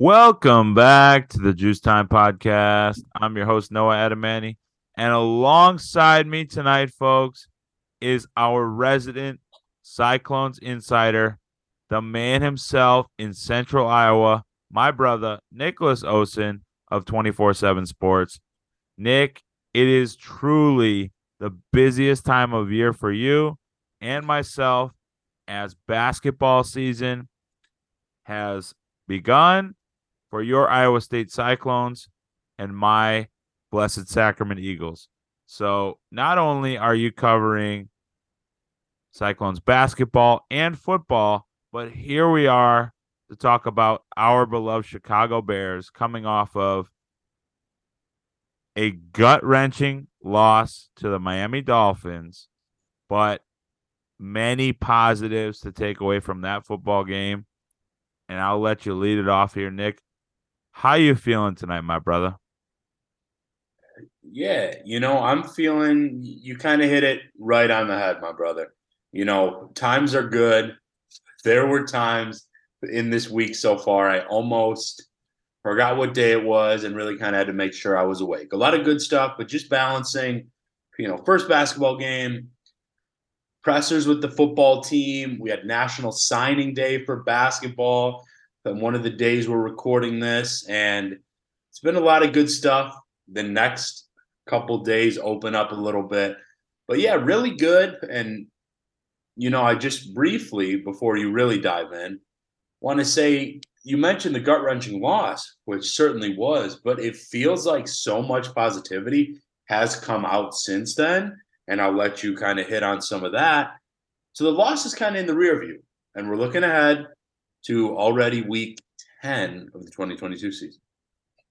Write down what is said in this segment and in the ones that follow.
Welcome back to the Juice Time Podcast. I'm your host, Noah Adamany. And alongside me tonight, folks, is our resident Cyclones insider, the man himself in Central Iowa, my brother, Nicholas Osen of 24 7 Sports. Nick, it is truly the busiest time of year for you and myself as basketball season has begun for your Iowa State Cyclones and my Blessed Sacrament Eagles. So, not only are you covering Cyclones basketball and football, but here we are to talk about our beloved Chicago Bears coming off of a gut wrenching loss to the Miami Dolphins, but many positives to take away from that football game. And I'll let you lead it off here, Nick. How you feeling tonight, my brother? Yeah, you know, I'm feeling you kind of hit it right on the head, my brother. You know, times are good. There were times in this week so far I almost forgot what day it was and really kind of had to make sure I was awake. A lot of good stuff, but just balancing, you know, first basketball game, pressers with the football team. We had National Signing Day for basketball one of the days we're recording this, and it's been a lot of good stuff. The next couple days open up a little bit, but yeah, really good. And you know, I just briefly before you really dive in, want to say you mentioned the gut wrenching loss, which certainly was, but it feels like so much positivity has come out since then. And I'll let you kind of hit on some of that. So the loss is kind of in the rear view, and we're looking ahead to already week 10 of the 2022 season.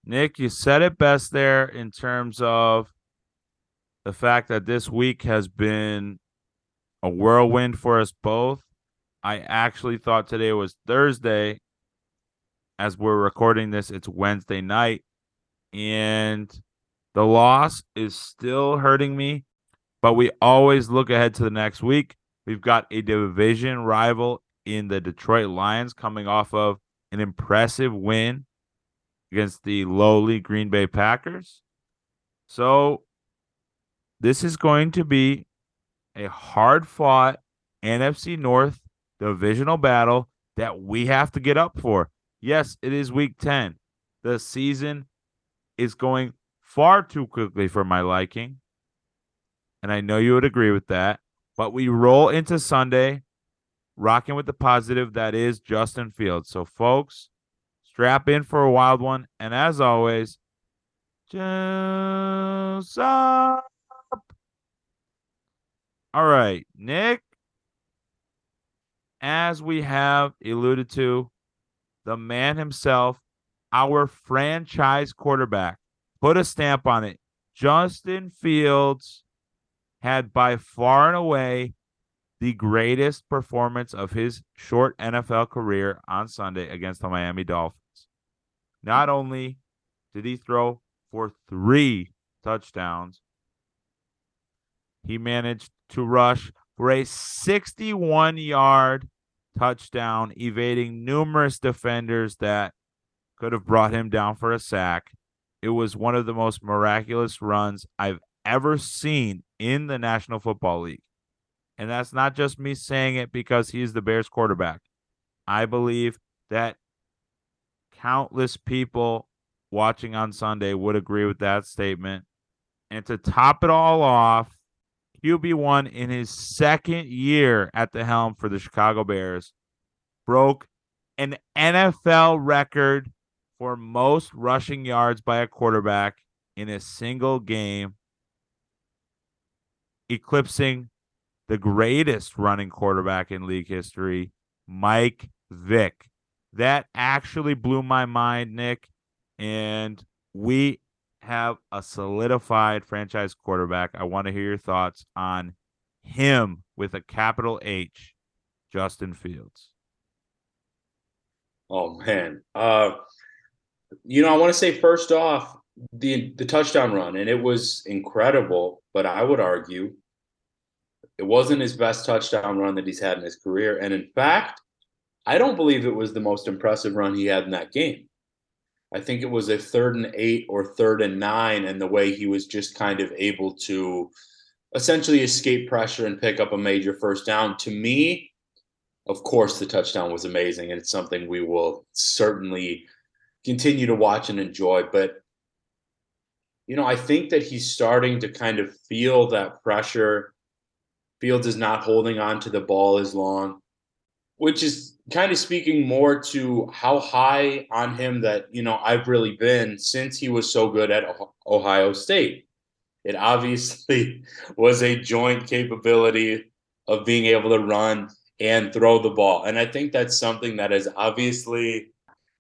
Nick, you said it best there in terms of the fact that this week has been a whirlwind for us both. I actually thought today was Thursday. As we're recording this, it's Wednesday night. And the loss is still hurting me, but we always look ahead to the next week. We've got a division rival in the Detroit Lions coming off of an impressive win against the lowly Green Bay Packers. So this is going to be a hard fought NFC North divisional battle that we have to get up for. Yes, it is week 10. The season is going far too quickly for my liking. And I know you would agree with that. But we roll into Sunday rocking with the positive that is Justin Fields. So, folks, strap in for a wild one. And as always, Juice Up. All right, Nick. As we have alluded to, the man himself, our franchise quarterback, put a stamp on it. Justin Fields had by far and away the greatest performance of his short NFL career on Sunday against the Miami Dolphins. Not only did he throw for three touchdowns, he managed to rush for a 61 yard touchdown, evading numerous defenders that could have brought him down for a sack. It was one of the most miraculous runs I've ever seen in the National Football League. And that's not just me saying it because he's the Bears quarterback. I believe that countless people watching on Sunday would agree with that statement. And to top it all off, QB1 in his second year at the helm for the Chicago Bears broke an NFL record for most rushing yards by a quarterback in a single game, eclipsing the greatest running quarterback in league history, Mike Vick. That actually blew my mind, Nick. And we have a solidified franchise quarterback. I want to hear your thoughts on him with a capital H, Justin Fields. Oh man. Uh you know, I want to say first off, the the touchdown run, and it was incredible, but I would argue it wasn't his best touchdown run that he's had in his career. And in fact, I don't believe it was the most impressive run he had in that game. I think it was a third and eight or third and nine, and the way he was just kind of able to essentially escape pressure and pick up a major first down. To me, of course, the touchdown was amazing, and it's something we will certainly continue to watch and enjoy. But you know, I think that he's starting to kind of feel that pressure. Fields is not holding on to the ball as long, which is kind of speaking more to how high on him that, you know, I've really been since he was so good at Ohio State. It obviously was a joint capability of being able to run and throw the ball. And I think that's something that has obviously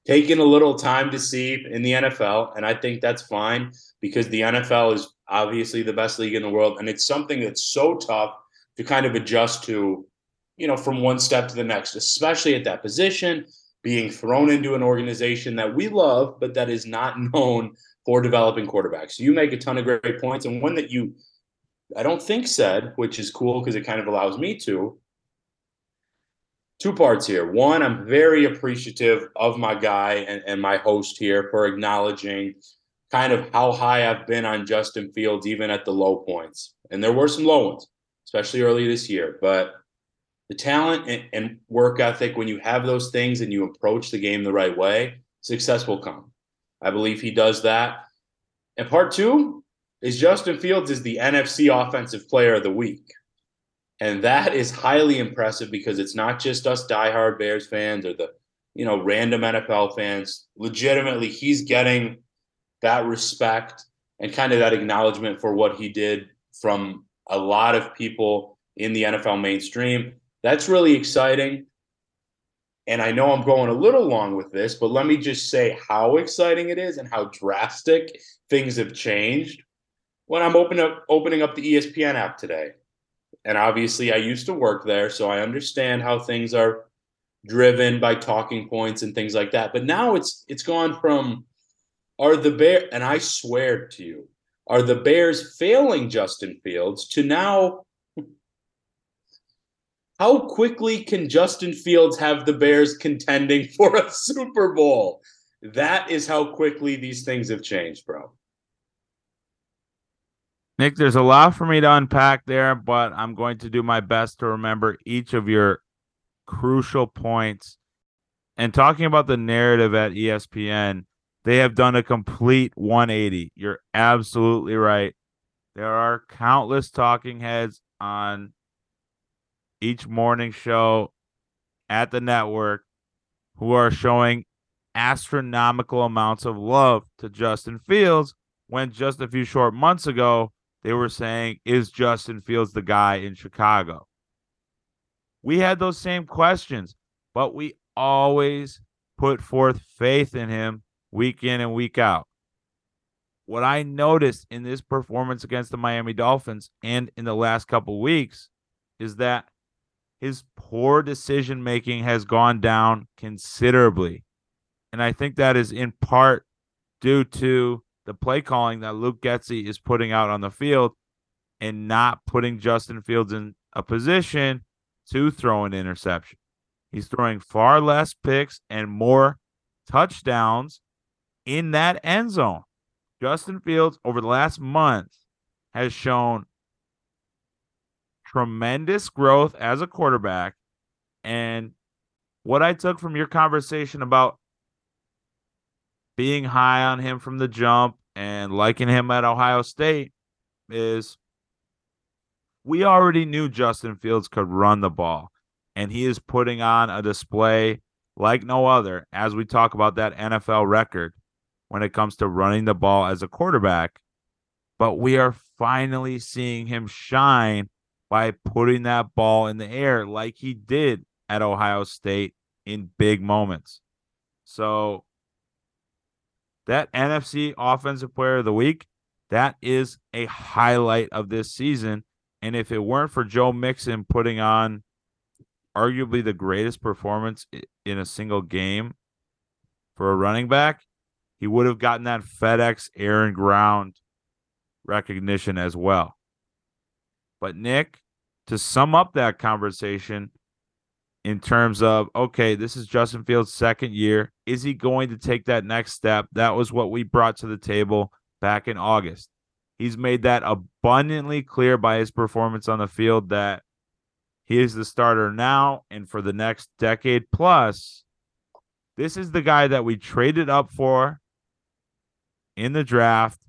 taken a little time to see in the NFL. And I think that's fine because the NFL is obviously the best league in the world. And it's something that's so tough to kind of adjust to, you know, from one step to the next, especially at that position, being thrown into an organization that we love, but that is not known for developing quarterbacks. You make a ton of great points. And one that you, I don't think said, which is cool because it kind of allows me to, two parts here. One, I'm very appreciative of my guy and, and my host here for acknowledging kind of how high I've been on Justin Fields, even at the low points. And there were some low ones, especially early this year. But the talent and, and work ethic, when you have those things and you approach the game the right way, success will come. I believe he does that. And part two is Justin Fields is the NFC Offensive Player of the Week. And that is highly impressive because it's not just us diehard Bears fans or the, you know, random NFL fans. Legitimately, he's getting that respect and kind of that acknowledgement for what he did from a lot of people in the NFL mainstream. That's really exciting. And I know I'm going a little long with this, but let me just say how exciting it is and how drastic things have changed when I'm open up, opening up the ESPN app today and obviously I used to work there, so I understand how things are driven by talking points and things like that. But now it's it's gone from are the bear and I swear to you, are the Bears failing Justin Fields to now how quickly can Justin Fields have the Bears contending for a Super Bowl? That is how quickly these things have changed, bro. Nick, there's a lot for me to unpack there, but I'm going to do my best to remember each of your crucial points. And talking about the narrative at ESPN, they have done a complete 180. You're absolutely right. There are countless talking heads on each morning show at the network who are showing astronomical amounts of love to Justin Fields when just a few short months ago they were saying, is Justin Fields the guy in Chicago? We had those same questions, but we always put forth faith in him week in and week out. What I noticed in this performance against the Miami Dolphins and in the last couple weeks is that his poor decision making has gone down considerably. And I think that is in part due to the play calling that Luke Getsy is putting out on the field and not putting Justin Fields in a position to throw an interception. He's throwing far less picks and more touchdowns in that end zone. Justin Fields, over the last month, has shown tremendous growth as a quarterback. And what I took from your conversation about being high on him from the jump and liking him at Ohio State is we already knew Justin Fields could run the ball, and he is putting on a display like no other as we talk about that NFL record when it comes to running the ball as a quarterback. But we are finally seeing him shine by putting that ball in the air like he did at Ohio State in big moments. So that NFC Offensive Player of the Week, that is a highlight of this season. And if it weren't for Joe Mixon putting on arguably the greatest performance in a single game for a running back, he would have gotten that FedEx air and ground recognition as well. But Nick, to sum up that conversation, in terms of okay, this is Justin Fields' second year. Is he going to take that next step? That was what we brought to the table back in August. He's made that abundantly clear by his performance on the field that he is the starter now and for the next decade plus. This is the guy that we traded up for in the draft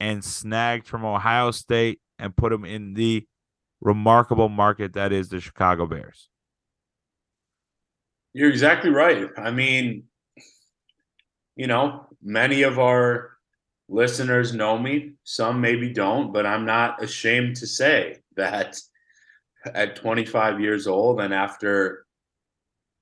and snagged from Ohio State and put him in the remarkable market that is the Chicago Bears. You're exactly right. I mean, you know, many of our listeners know me, some maybe don't, but I'm not ashamed to say that at 25 years old and after,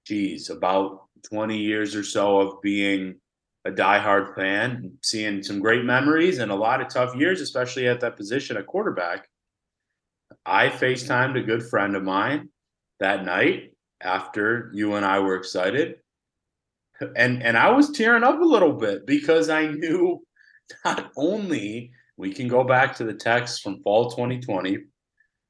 geez, about 20 years or so of being a diehard fan, seeing some great memories and a lot of tough years, especially at that position at quarterback. I FaceTimed a good friend of mine that night after you and I were excited. And and I was tearing up a little bit because I knew not only we can go back to the text from fall 2020,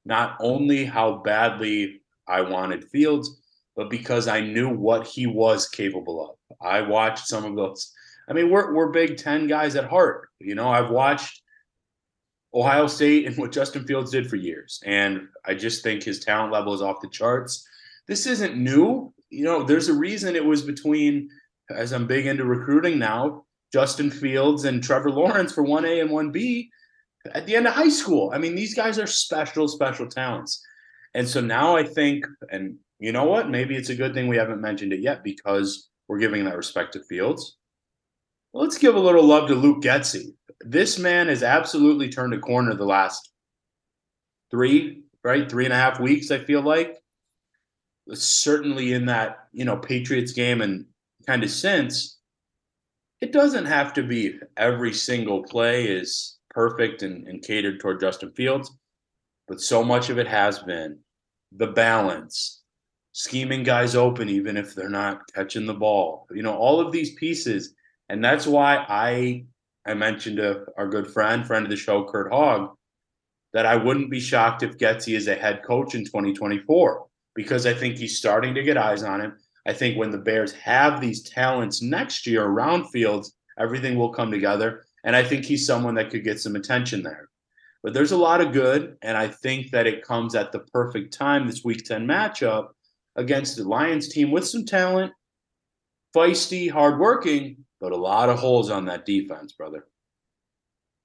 not only how badly I wanted Fields, but because I knew what he was capable of. I watched some of those. I mean, we're we're Big Ten guys at heart. You know, I've watched Ohio State and what Justin Fields did for years, and I just think his talent level is off the charts this isn't new. You know, there's a reason it was between, as I'm big into recruiting now, Justin Fields and Trevor Lawrence for 1A and 1B at the end of high school. I mean, these guys are special, special talents. And so now I think, and you know what? Maybe it's a good thing we haven't mentioned it yet because we're giving that respect to Fields. Let's give a little love to Luke Getsy. This man has absolutely turned a corner the last three, right? Three and a half weeks, I feel like certainly in that you know Patriots game and kind of since, it doesn't have to be every single play is perfect and, and catered toward Justin Fields, but so much of it has been the balance, scheming guys open even if they're not catching the ball. You know, all of these pieces, and that's why I I mentioned to our good friend, friend of the show, Kurt Hogg, that I wouldn't be shocked if Getsy is a head coach in 2024 because I think he's starting to get eyes on him. I think when the Bears have these talents next year around Fields, everything will come together. And I think he's someone that could get some attention there. But there's a lot of good, and I think that it comes at the perfect time this Week 10 matchup against the Lions team with some talent, feisty, hardworking, but a lot of holes on that defense, brother.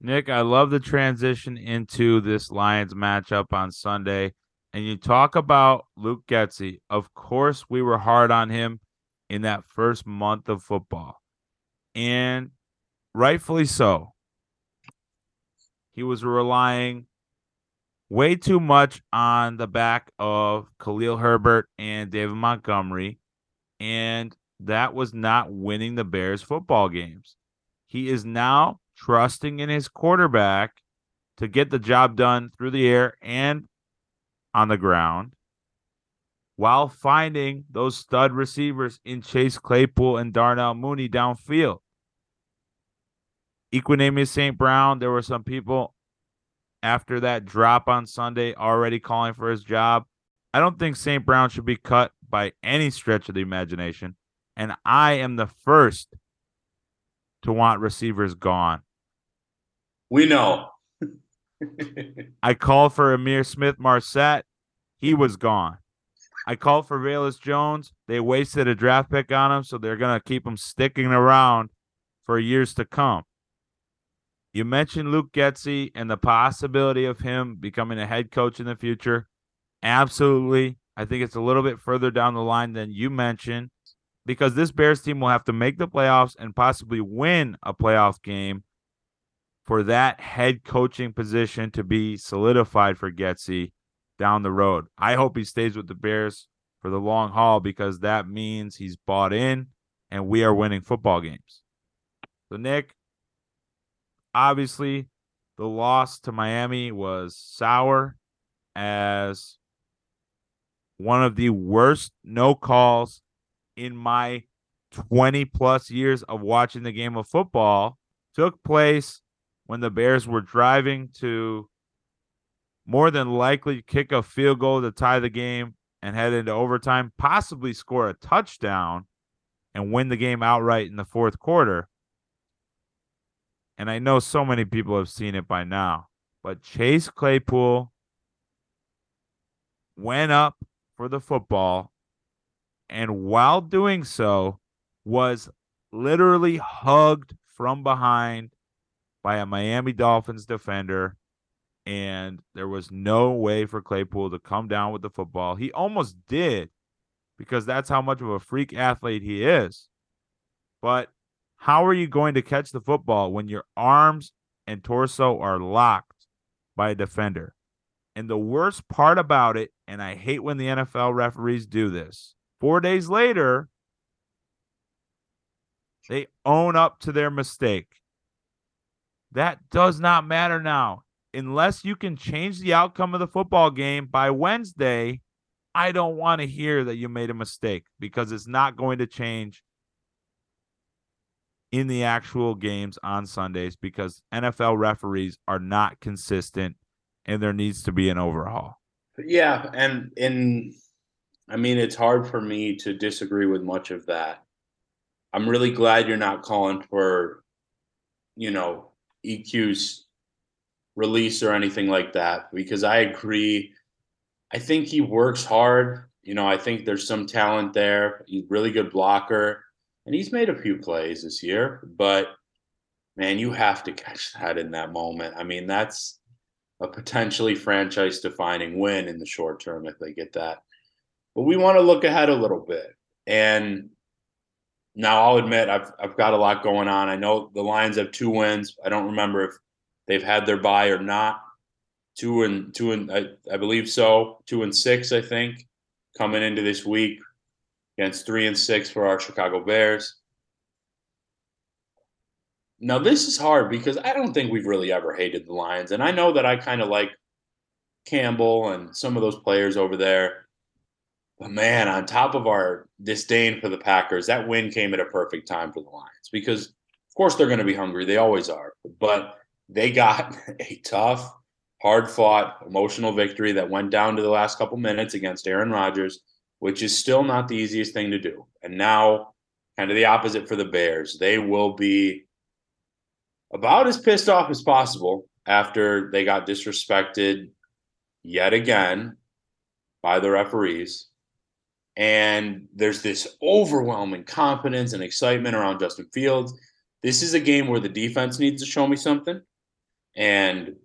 Nick, I love the transition into this Lions matchup on Sunday and you talk about Luke Getsy, of course, we were hard on him in that first month of football. And rightfully so. He was relying way too much on the back of Khalil Herbert and David Montgomery. And that was not winning the Bears football games. He is now trusting in his quarterback to get the job done through the air and on the ground while finding those stud receivers in Chase Claypool and Darnell Mooney downfield. Equanimeous St. Brown, there were some people after that drop on Sunday already calling for his job. I don't think St. Brown should be cut by any stretch of the imagination. And I am the first to want receivers gone. We know. I called for Ihmir Smith-Marsette. He was gone. I called for Velus Jones. They wasted a draft pick on him, so they're going to keep him sticking around for years to come. You mentioned Luke Getsy and the possibility of him becoming a head coach in the future. Absolutely. I think it's a little bit further down the line than you mentioned because this Bears team will have to make the playoffs and possibly win a playoff game for that head coaching position to be solidified for Getsy down the road. I hope he stays with the Bears for the long haul because that means he's bought in and we are winning football games. So, Nick, obviously, the loss to Miami was sour as one of the worst no calls in my 20 plus years of watching the game of football took place when the Bears were driving to more than likely kick a field goal to tie the game and head into overtime, possibly score a touchdown and win the game outright in the fourth quarter. And I know so many people have seen it by now, but Chase Claypool went up for the football and while doing so was literally hugged from behind by a Miami Dolphins defender and there was no way for Claypool to come down with the football. He almost did because that's how much of a freak athlete he is. But how are you going to catch the football when your arms and torso are locked by a defender? And the worst part about it, and I hate when the NFL referees do this, four days later, they own up to their mistake. That does not matter now unless you can change the outcome of the football game by Wednesday, I don't want to hear that you made a mistake because it's not going to change in the actual games on Sundays because NFL referees are not consistent and there needs to be an overhaul. Yeah, and in I mean it's hard for me to disagree with much of that. I'm really glad you're not calling for you know EQ's release or anything like that because I agree. I think he works hard. You know, I think there's some talent there. He's really good blocker, and he's made a few plays this year. But man, you have to catch that in that moment. I mean, that's a potentially franchise-defining win in the short term if they get that. But we want to look ahead a little bit, and now I'll admit I've I've got a lot going on. I know the Lions have two wins. I don't remember if they've had their bye or not. Two and two and I, I believe so. Two and six, I think, coming into this week against three and six for our Chicago Bears. Now this is hard because I don't think we've really ever hated the Lions, and I know that I kind of like Campbell and some of those players over there. But man, on top of our disdain for the Packers, that win came at a perfect time for the Lions because, of course, they're going to be hungry. They always are. But they got a tough, hard fought, emotional victory that went down to the last couple minutes against Aaron Rodgers, which is still not the easiest thing to do. And now, kind of the opposite for the Bears. They will be about as pissed off as possible after they got disrespected yet again by the referees. And there's this overwhelming confidence and excitement around Justin Fields. This is a game where the defense needs to show me something. And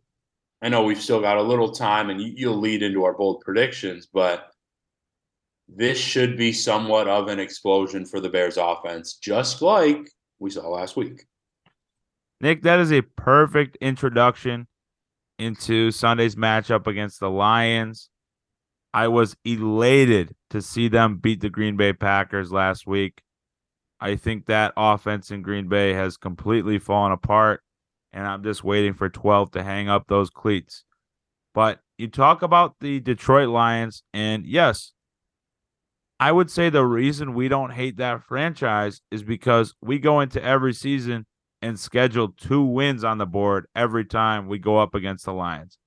I know we've still got a little time and you'll lead into our bold predictions, but this should be somewhat of an explosion for the Bears offense, just like we saw last week. Nick, that is a perfect introduction into Sunday's matchup against the Lions. I was elated to see them beat the Green Bay Packers last week. I think that offense in Green Bay has completely fallen apart and I'm just waiting for 12 to hang up those cleats. But you talk about the Detroit Lions, and yes, I would say the reason we don't hate that franchise is because we go into every season and schedule two wins on the board every time we go up against the Lions.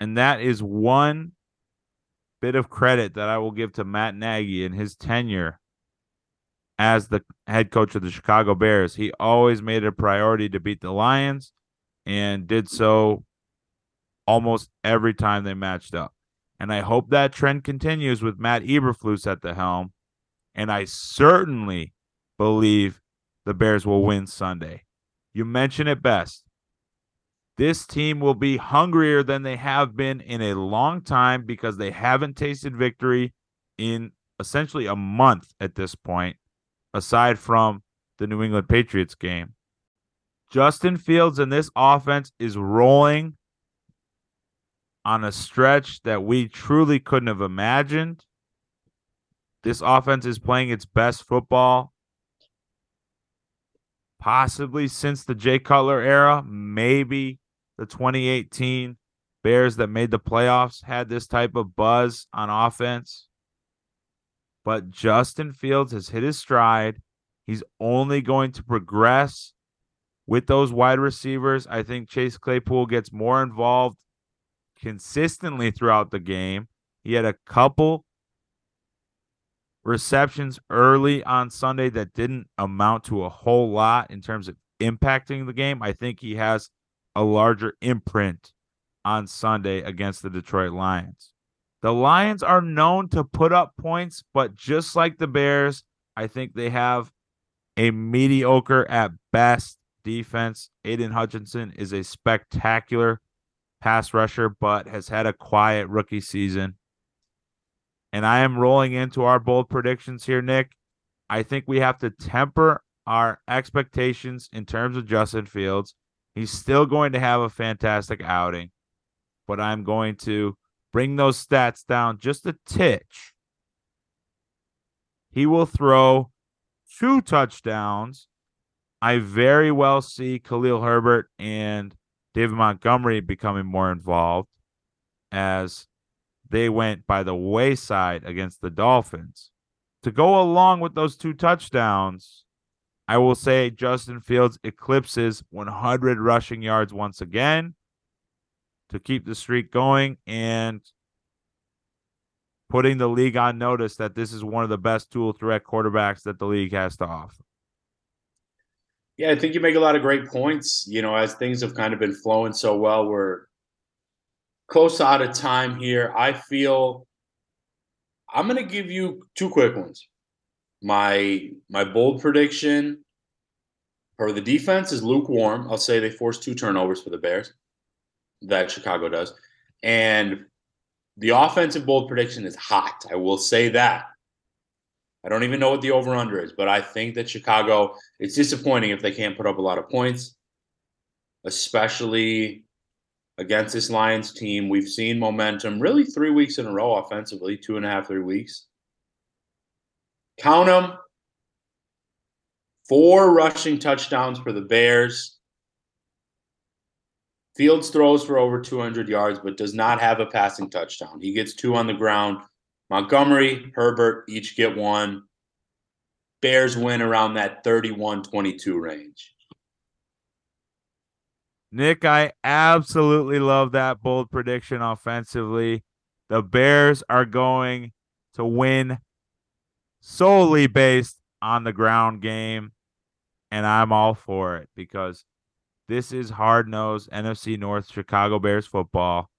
And that is one bit of credit that I will give to Matt Nagy in his tenure as the head coach of the Chicago Bears. He always made it a priority to beat the Lions and did so almost every time they matched up. And I hope that trend continues with Matt Eberflus at the helm. And I certainly believe the Bears will win Sunday. You mention it best. This team will be hungrier than they have been in a long time because they haven't tasted victory in essentially a month at this point aside from the New England Patriots game. Justin Fields and this offense is rolling on a stretch that we truly couldn't have imagined. This offense is playing its best football possibly since the Jay Cutler era, maybe the 2018 Bears that made the playoffs had this type of buzz on offense. But Justin Fields has hit his stride. He's only going to progress with those wide receivers. I think Chase Claypool gets more involved consistently throughout the game. He had a couple receptions early on Sunday that didn't amount to a whole lot in terms of impacting the game. I think he has a larger imprint on Sunday against the Detroit Lions. The Lions are known to put up points, but just like the Bears, I think they have a mediocre at best defense. Aidan Hutchinson is a spectacular pass rusher, but has had a quiet rookie season. And I am rolling into our bold predictions here, Nick. I think we have to temper our expectations in terms of Justin Fields. He's still going to have a fantastic outing, but I'm going to bring those stats down just a titch. He will throw two touchdowns. I very well see Khalil Herbert and David Montgomery becoming more involved as they went by the wayside against the Dolphins. To go along with those two touchdowns, I will say Justin Fields eclipses 100 rushing yards once again to keep the streak going and putting the league on notice that this is one of the best dual threat quarterbacks that the league has to offer. Yeah, I think you make a lot of great points. You know, as things have kind of been flowing so well, we're close out of time here. I feel I'm going to give you two quick ones. My my bold prediction for the defense is lukewarm. I'll say they force two turnovers for the Bears. That Chicago does. And the offensive bold prediction is hot. I will say that. I don't even know what the over under is, but I think that Chicago, it's disappointing if they can't put up a lot of points, especially against this Lions team. We've seen momentum really three weeks in a row offensively, two and a half, three weeks. Count them. Four rushing touchdowns for the Bears. Fields throws for over 200 yards, but does not have a passing touchdown. He gets two on the ground. Montgomery, Herbert each get one. Bears win around that 31 22 range. Nick, I absolutely love that bold prediction offensively. The Bears are going to win solely based on the ground game, and I'm all for it because this is hard nosed NFC North Chicago Bears football.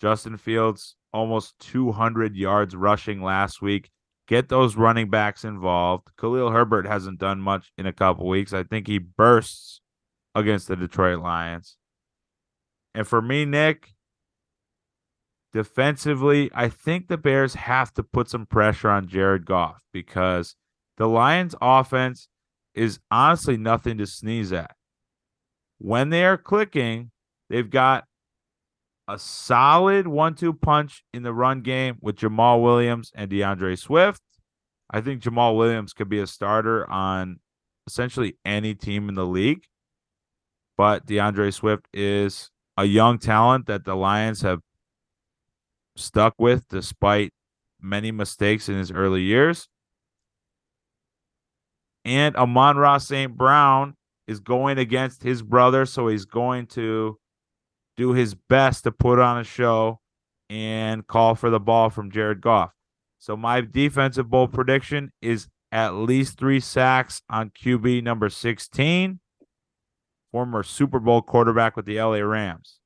Justin Fields almost 200 yards rushing last week. Get those running backs involved. Khalil Herbert hasn't done much in a couple weeks. I think he bursts against the Detroit Lions. And for me, Nick, defensively, I think the Bears have to put some pressure on Jared Goff because the Lions' offense is honestly nothing to sneeze at. When they are clicking, they've got a solid one-two punch in the run game with Jamaal Williams and D'Andre Swift. I think Jamaal Williams could be a starter on essentially any team in the league. But D'Andre Swift is a young talent that the Lions have stuck with despite many mistakes in his early years. And Amon-Ra St. Brown is going against his brother, so he's going to do his best to put on a show and call for the ball from Jared Goff. So my defensive bowl prediction is at least three sacks on QB number 16, former Super Bowl quarterback with the LA Rams.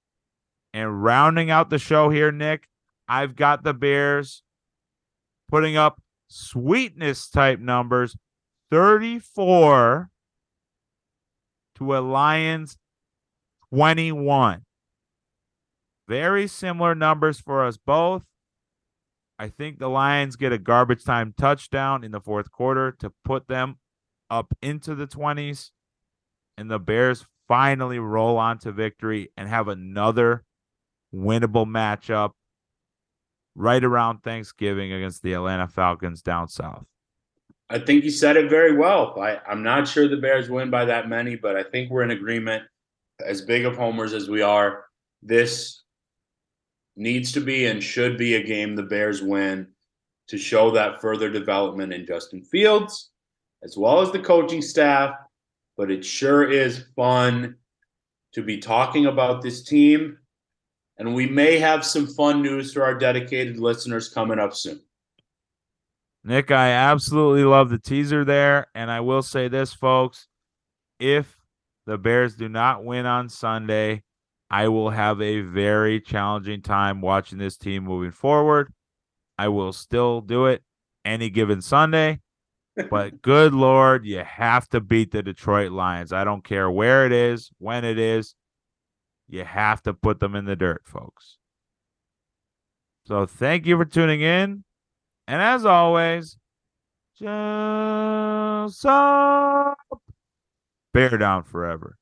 And rounding out the show here, Nick, I've got the Bears putting up sweetness type numbers 34 to a Lions 21. Very similar numbers for us both. I think the Lions get a garbage time touchdown in the fourth quarter to put them up into the 20s. And the Bears finally roll on to victory and have another winnable matchup right around Thanksgiving against the Atlanta Falcons down south. I think you said it very well. I, I'm not sure the Bears win by that many, but I think we're in agreement. As big of homers as we are, this needs to be and should be a game the Bears win to show that further development in Justin Fields, as well as the coaching staff. But it sure is fun to be talking about this team And we may have some fun news for our dedicated listeners coming up soon. Nick, I absolutely love the teaser there. And I will say this, folks if the Bears do not win on Sunday, I will have a very challenging time watching this team moving forward. I will still do it any given Sunday. But good Lord, you have to beat the Detroit Lions. I don't care where it is, when it is. You have to put them in the dirt, folks. So thank you for tuning in. And as always, Juice Up, bear down forever.